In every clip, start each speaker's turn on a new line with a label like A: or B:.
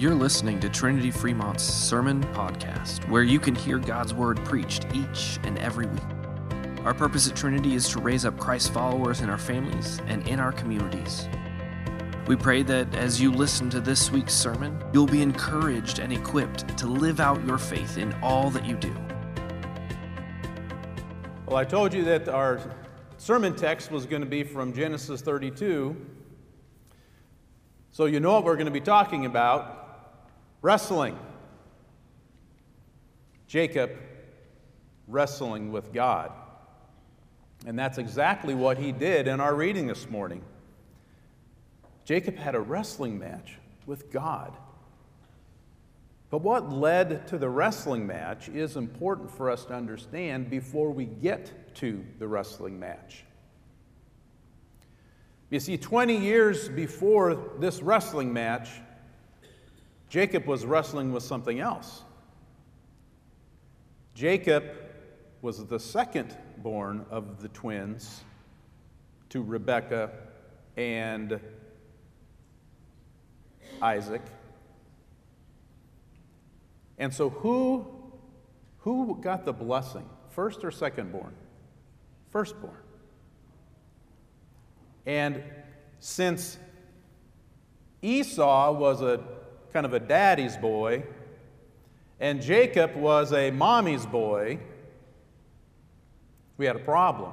A: You're listening to Trinity Fremont's Sermon Podcast, where you can hear God's Word preached each and every week. Our purpose at Trinity is to raise up Christ followers in our families and in our communities. We pray that as you listen to this week's sermon, you'll be encouraged and equipped to live out your faith in all that you do.
B: Well, I told you that our sermon text was going to be from Genesis 32. So you know what we're going to be talking about Wrestling. Jacob wrestling with God. And that's exactly what he did in our reading this morning. Jacob had a wrestling match with God. But what led to the wrestling match is important for us to understand before we get to the wrestling match. You see, 20 years before this wrestling match, Jacob was wrestling with something else. Jacob was the second born of the twins to Rebekah and Isaac. And so who who got the blessing? First or second born? Firstborn. And since Esau was a kind of a daddy's boy, and Jacob was a mommy's boy, we had a problem.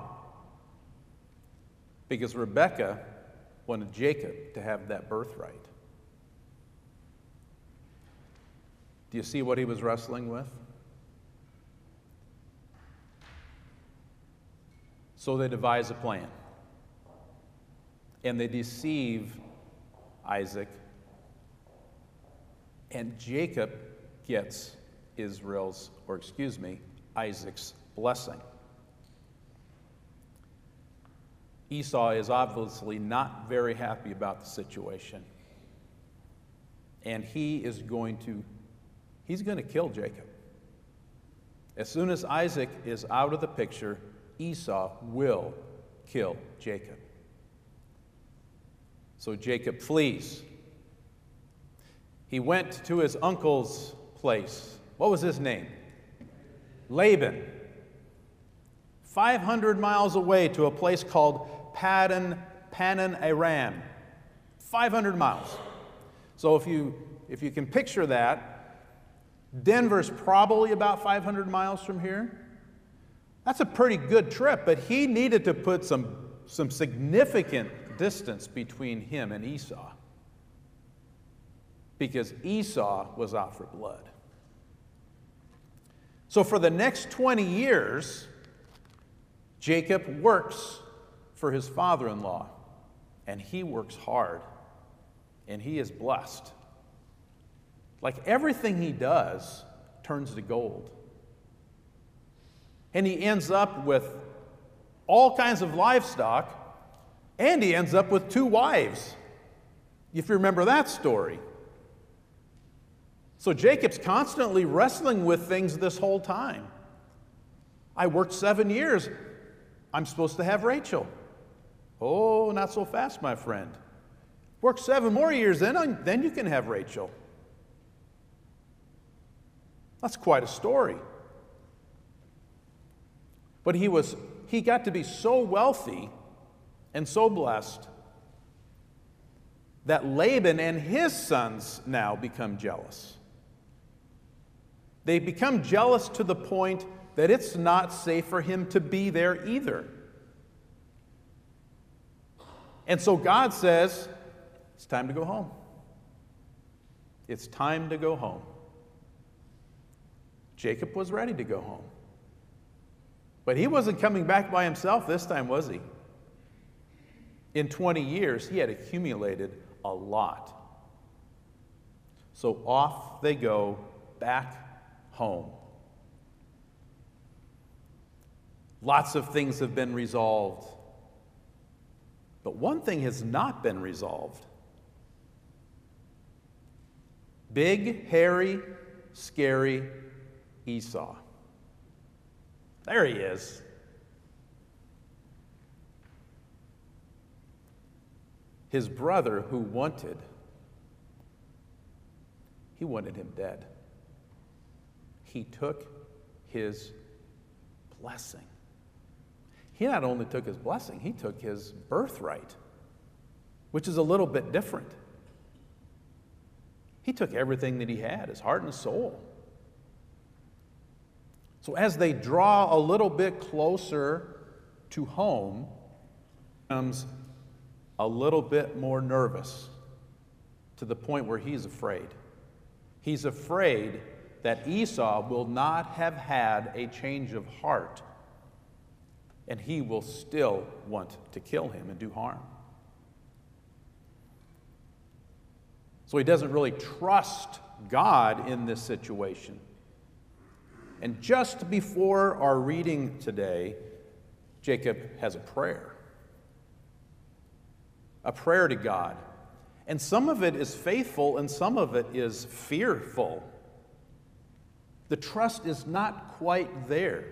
B: Because Rebecca wanted Jacob to have that birthright. Do you see what he was wrestling with? So they devise a plan. And they deceive Isaac and Jacob gets Israel's, or excuse me, Isaac's blessing. Esau is obviously not very happy about the situation. And he is going to he's going to kill Jacob. As soon as Isaac is out of the picture, Esau will kill Jacob. So Jacob flees he went to his uncle's place. What was his name? Laban. 500 miles away to a place called Paddan, Paddan Aram. 500 miles. So if you, if you can picture that, Denver's probably about 500 miles from here. That's a pretty good trip, but he needed to put some, some significant distance between him and Esau because Esau was out for blood. So, for the next 20 years, Jacob works for his father in law, and he works hard, and he is blessed. Like everything he does turns to gold. And he ends up with all kinds of livestock, and he ends up with two wives. If you remember that story. So Jacob's constantly wrestling with things this whole time. I worked seven years. I'm supposed to have Rachel. Oh, not so fast, my friend. Work seven more years, then, then you can have Rachel. That's quite a story. But he was he got to be so wealthy and so blessed that Laban and his sons now become jealous. They become jealous to the point that it's not safe for him to be there either. And so God says, It's time to go home. It's time to go home. Jacob was ready to go home. But he wasn't coming back by himself this time, was he? In 20 years, he had accumulated a lot. So off they go back home. Lots of things have been resolved. But one thing has not been resolved. Big, hairy, scary Esau. There he is. His brother who wanted he wanted him dead. He took his blessing. He not only took his blessing, he took his birthright, which is a little bit different. He took everything that he had, his heart and soul. So as they draw a little bit closer to home, becomes a little bit more nervous to the point where he's afraid. He's afraid that Esau will not have had a change of heart and he will still want to kill him and do harm. So he doesn't really trust God in this situation. And just before our reading today, Jacob has a prayer. A prayer to God. And some of it is faithful and some of it is fearful. The trust is not quite there.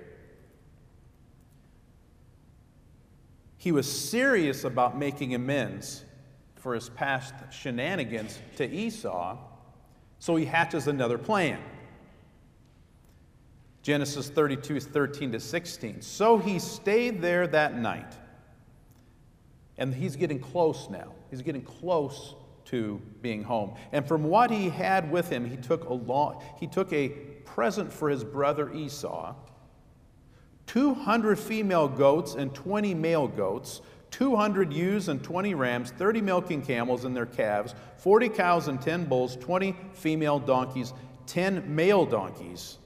B: He was serious about making amends for his past shenanigans to Esau, so he hatches another plan. Genesis 32, 13 to 16. So he stayed there that night. And he's getting close now. He's getting close to being home. And from what he had with him, he took a, long, he took a present for his brother Esau 200 female goats and 20 male goats, 200 ewes and 20 rams, 30 milking camels and their calves, 40 cows and 10 bulls, 20 female donkeys, 10 male donkeys.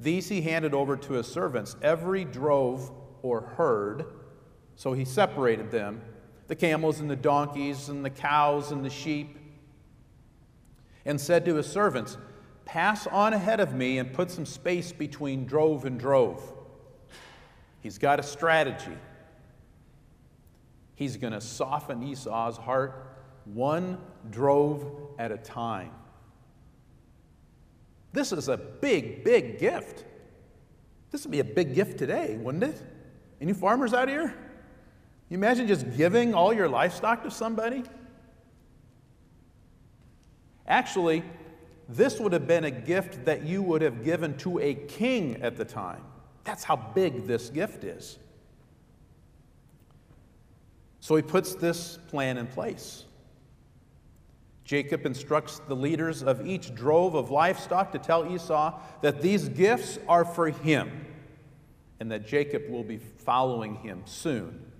B: These he handed over to his servants, every drove or herd. So he separated them the camels and the donkeys and the cows and the sheep, and said to his servants, Pass on ahead of me and put some space between drove and drove. He's got a strategy. He's going to soften Esau's heart one drove at a time. This is a big, big gift. This would be a big gift today, wouldn't it? Any farmers out here? You imagine just giving all your livestock to somebody? Actually, this would have been a gift that you would have given to a king at the time. That's how big this gift is. So he puts this plan in place. Jacob instructs the leaders of each drove of livestock to tell Esau that these gifts are for him and that Jacob will be following him soon.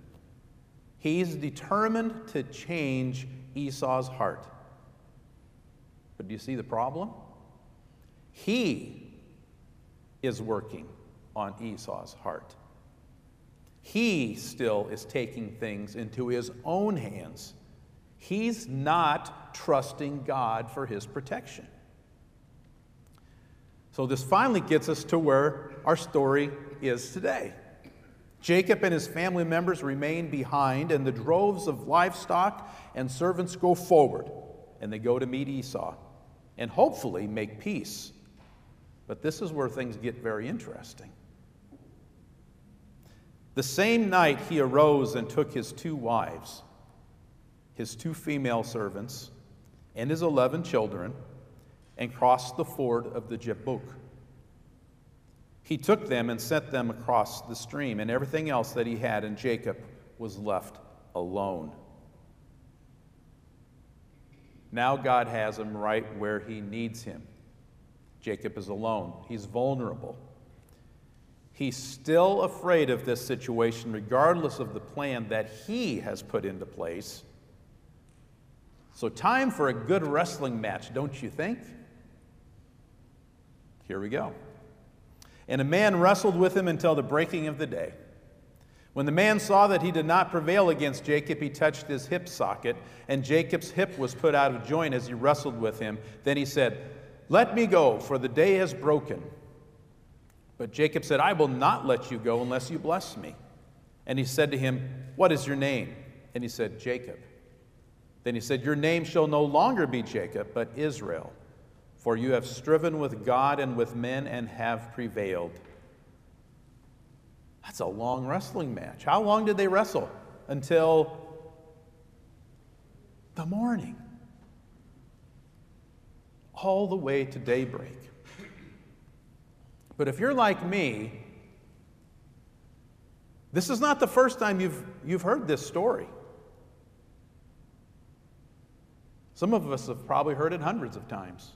B: He's determined to change Esau's heart. But do you see the problem? He is working on Esau's heart. He still is taking things into his own hands. He's not trusting God for his protection. So, this finally gets us to where our story is today. Jacob and his family members remain behind, and the droves of livestock and servants go forward, and they go to meet Esau and hopefully make peace. But this is where things get very interesting. The same night he arose and took his two wives, his two female servants, and his eleven children, and crossed the ford of the Jabbok. He took them and sent them across the stream, and everything else that he had, and Jacob was left alone. Now God has him right where he needs him. Jacob is alone, he's vulnerable. He's still afraid of this situation, regardless of the plan that he has put into place. So, time for a good wrestling match, don't you think? Here we go. And a man wrestled with him until the breaking of the day. When the man saw that he did not prevail against Jacob, he touched his hip socket, and Jacob's hip was put out of joint as he wrestled with him. Then he said, Let me go, for the day has broken. But Jacob said, I will not let you go unless you bless me. And he said to him, What is your name? And he said, Jacob. Then he said, Your name shall no longer be Jacob, but Israel, for you have striven with God and with men and have prevailed. That's a long wrestling match. How long did they wrestle? Until the morning. all the way to daybreak. But if you're like me, this is not the first time you've, you've heard this story. Some of us have probably heard it hundreds of times.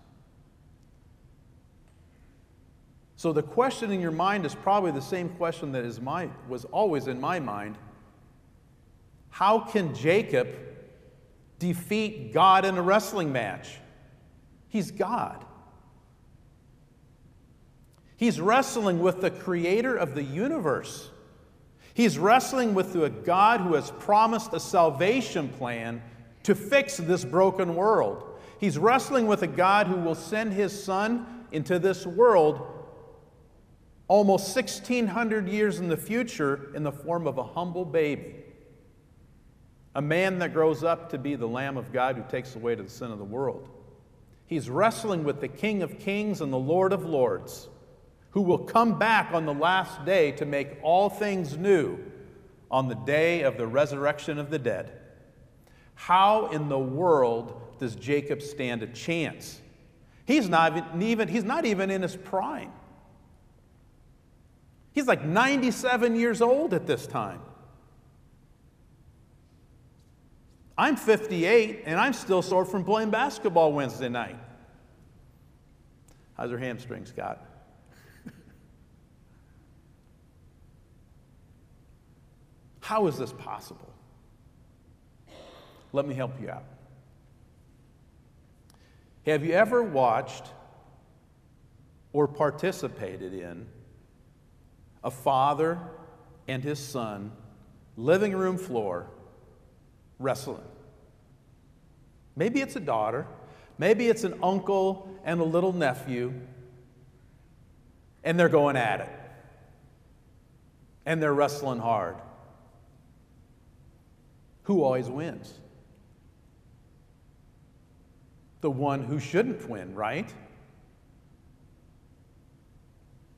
B: So the question in your mind is probably the same question that is my, was always in my mind. How can Jacob defeat God in a wrestling match? He's God. He's wrestling with the creator of the universe. He's wrestling with a God who has promised a salvation plan to fix this broken world. He's wrestling with a God who will send his son into this world almost 1600 years in the future in the form of a humble baby. A man that grows up to be the Lamb of God who takes away the sin of the world. He's wrestling with the King of Kings and the Lord of Lords, who will come back on the last day to make all things new on the day of the resurrection of the dead. How in the world does Jacob stand a chance? He's not even, he's not even in his prime. He's like 97 years old at this time. I'm 58 and I'm still sore from playing basketball Wednesday night. How's your hamstring, Scott? How is this possible? Let me help you out. Have you ever watched or participated in a father and his son, living room floor, wrestling. Maybe it's a daughter, maybe it's an uncle and a little nephew, and they're going at it. And they're wrestling hard. Who always wins? The one who shouldn't win, right?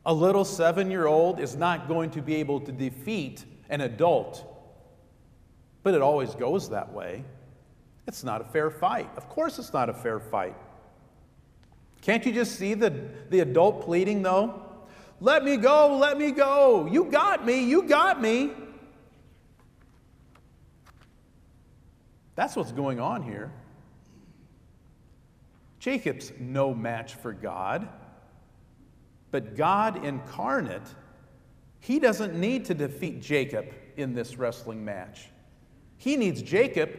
B: A little seven year old is not going to be able to defeat an adult. But it always goes that way. It's not a fair fight. Of course, it's not a fair fight. Can't you just see the, the adult pleading, though? Let me go, let me go. You got me, you got me. That's what's going on here. Jacob's no match for God. But God incarnate, he doesn't need to defeat Jacob in this wrestling match. He needs Jacob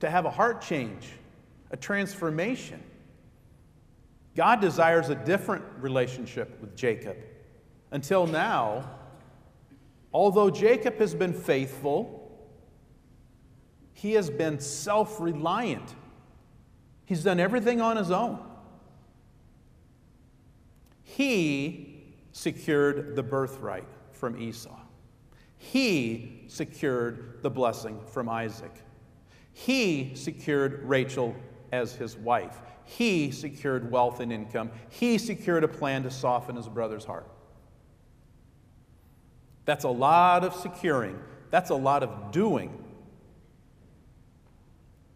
B: to have a heart change, a transformation. God desires a different relationship with Jacob. Until now, although Jacob has been faithful, he has been self reliant. He's done everything on his own. He secured the birthright from Esau. He secured the blessing from Isaac. He secured Rachel as his wife. He secured wealth and income. He secured a plan to soften his brother's heart. That's a lot of securing. That's a lot of doing.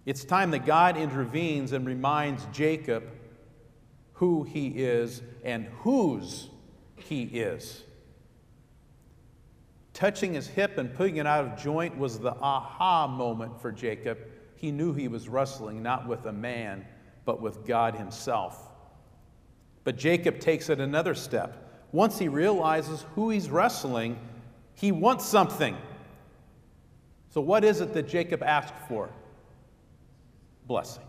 B: It's time that God intervenes and reminds Jacob who he is and whose he is. Touching his hip and putting it out of joint was the aha moment for Jacob. He knew he was wrestling not with a man, but with God himself. But Jacob takes it another step. Once he realizes who he's wrestling, he wants something. So, what is it that Jacob asked for? Blessing.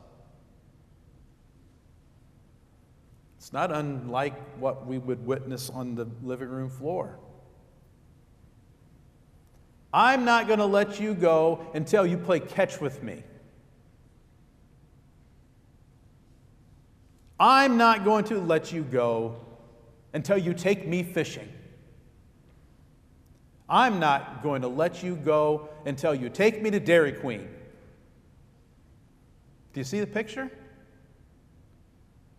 B: It's not unlike what we would witness on the living room floor. I'm not going to let you go until you play catch with me. I'm not going to let you go until you take me fishing. I'm not going to let you go until you take me to Dairy Queen. Do you see the picture?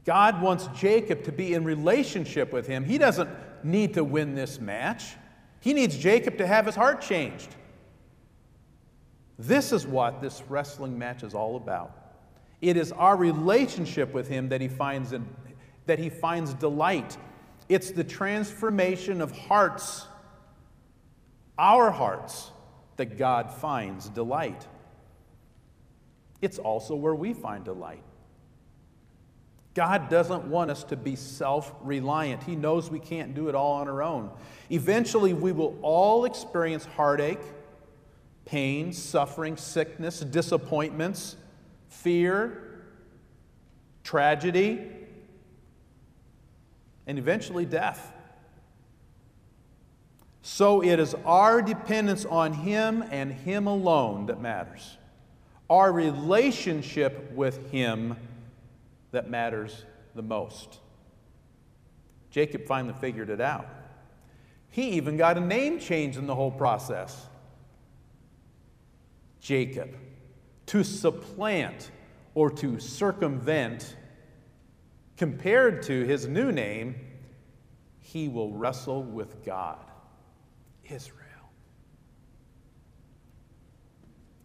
B: God wants Jacob to be in relationship with him. He doesn't need to win this match, he needs Jacob to have his heart changed. This is what this wrestling match is all about. It is our relationship with Him that He finds, in, that he finds delight. It's the transformation of hearts, our hearts, that God finds delight. It's also where we find delight. God doesn't want us to be self reliant. He knows we can't do it all on our own. Eventually, we will all experience heartache, pain, suffering, sickness, disappointments, fear, tragedy, and eventually death. So it is our dependence on Him and Him alone that matters. Our relationship with Him that matters the most. Jacob finally figured it out. He even got a name change in the whole process. Jacob. To supplant or to circumvent, compared to his new name, he will wrestle with God, Israel.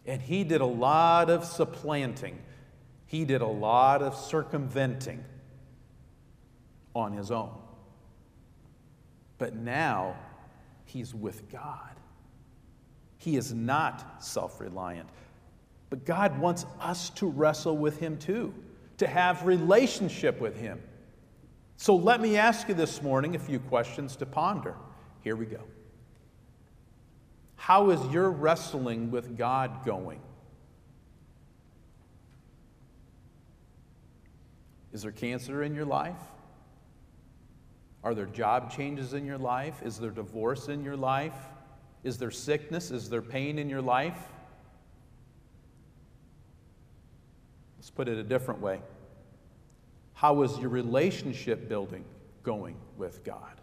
B: And he did a lot of supplanting. He did a lot of circumventing on his own. But now he's with God. He is not self reliant. But God wants us to wrestle with him too, to have relationship with him. So let me ask you this morning a few questions to ponder. Here we go. How is your wrestling with God going? Is there cancer in your life? Are there job changes in your life? Is there divorce in your life? Is there sickness? Is there pain in your life? Let's put it a different way. How is your relationship building going with God?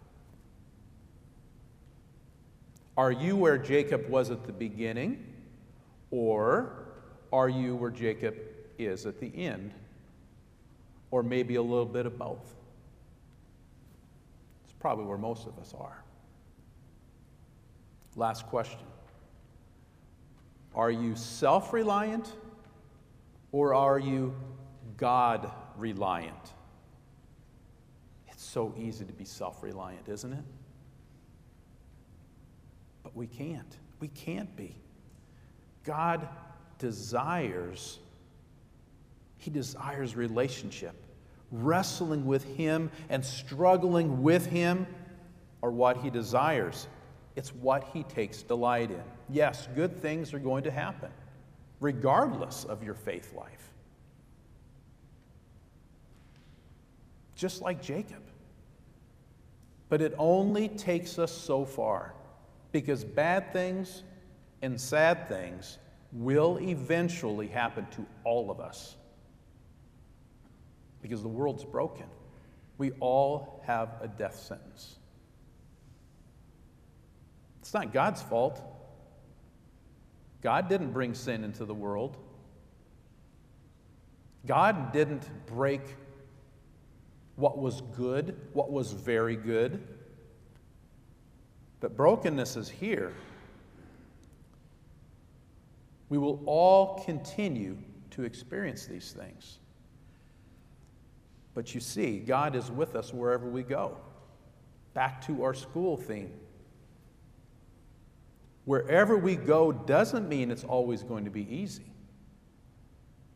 B: Are you where Jacob was at the beginning, or are you where Jacob is at the end or maybe a little bit of both. It's probably where most of us are. Last question Are you self reliant or are you God reliant? It's so easy to be self reliant, isn't it? But we can't. We can't be. God desires he desires relationship. Wrestling with Him and struggling with Him are what He desires. It's what He takes delight in. Yes, good things are going to happen, regardless of your faith life. Just like Jacob. But it only takes us so far because bad things and sad things will eventually happen to all of us because the world's broken. We all have a death sentence. It's not God's fault. God didn't bring sin into the world. God didn't break what was good, what was very good. But brokenness is here. We will all continue to experience these things. But you see, God is with us wherever we go. Back to our school theme. Wherever we go doesn't mean it's always going to be easy.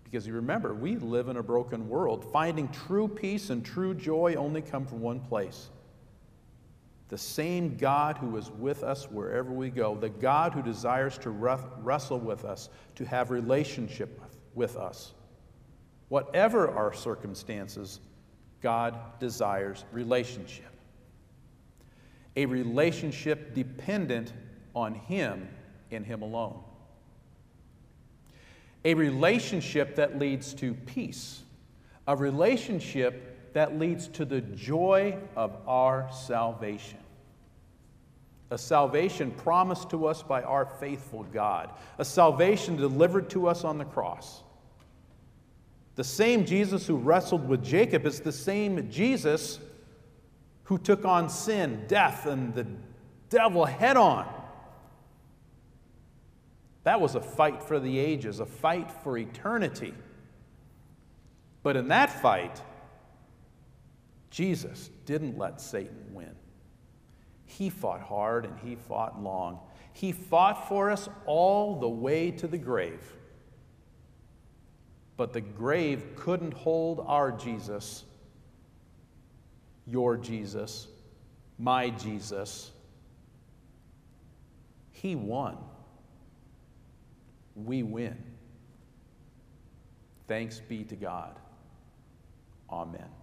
B: Because you remember, we live in a broken world. Finding true peace and true joy only come from one place. The same God who is with us wherever we go, the God who desires to wrestle with us, to have relationship with us. Whatever our circumstances, God desires relationship. A relationship dependent on Him in Him alone. A relationship that leads to peace. A relationship that leads to the joy of our salvation. A salvation promised to us by our faithful God. A salvation delivered to us on the cross. The same Jesus who wrestled with Jacob is the same Jesus who took on sin, death, and the devil head on. That was a fight for the ages, a fight for eternity. But in that fight, Jesus didn't let Satan win. He fought hard and he fought long. He fought for us all the way to the grave. But the grave couldn't hold our Jesus, your Jesus, my Jesus. He won. We win. Thanks be to God. Amen.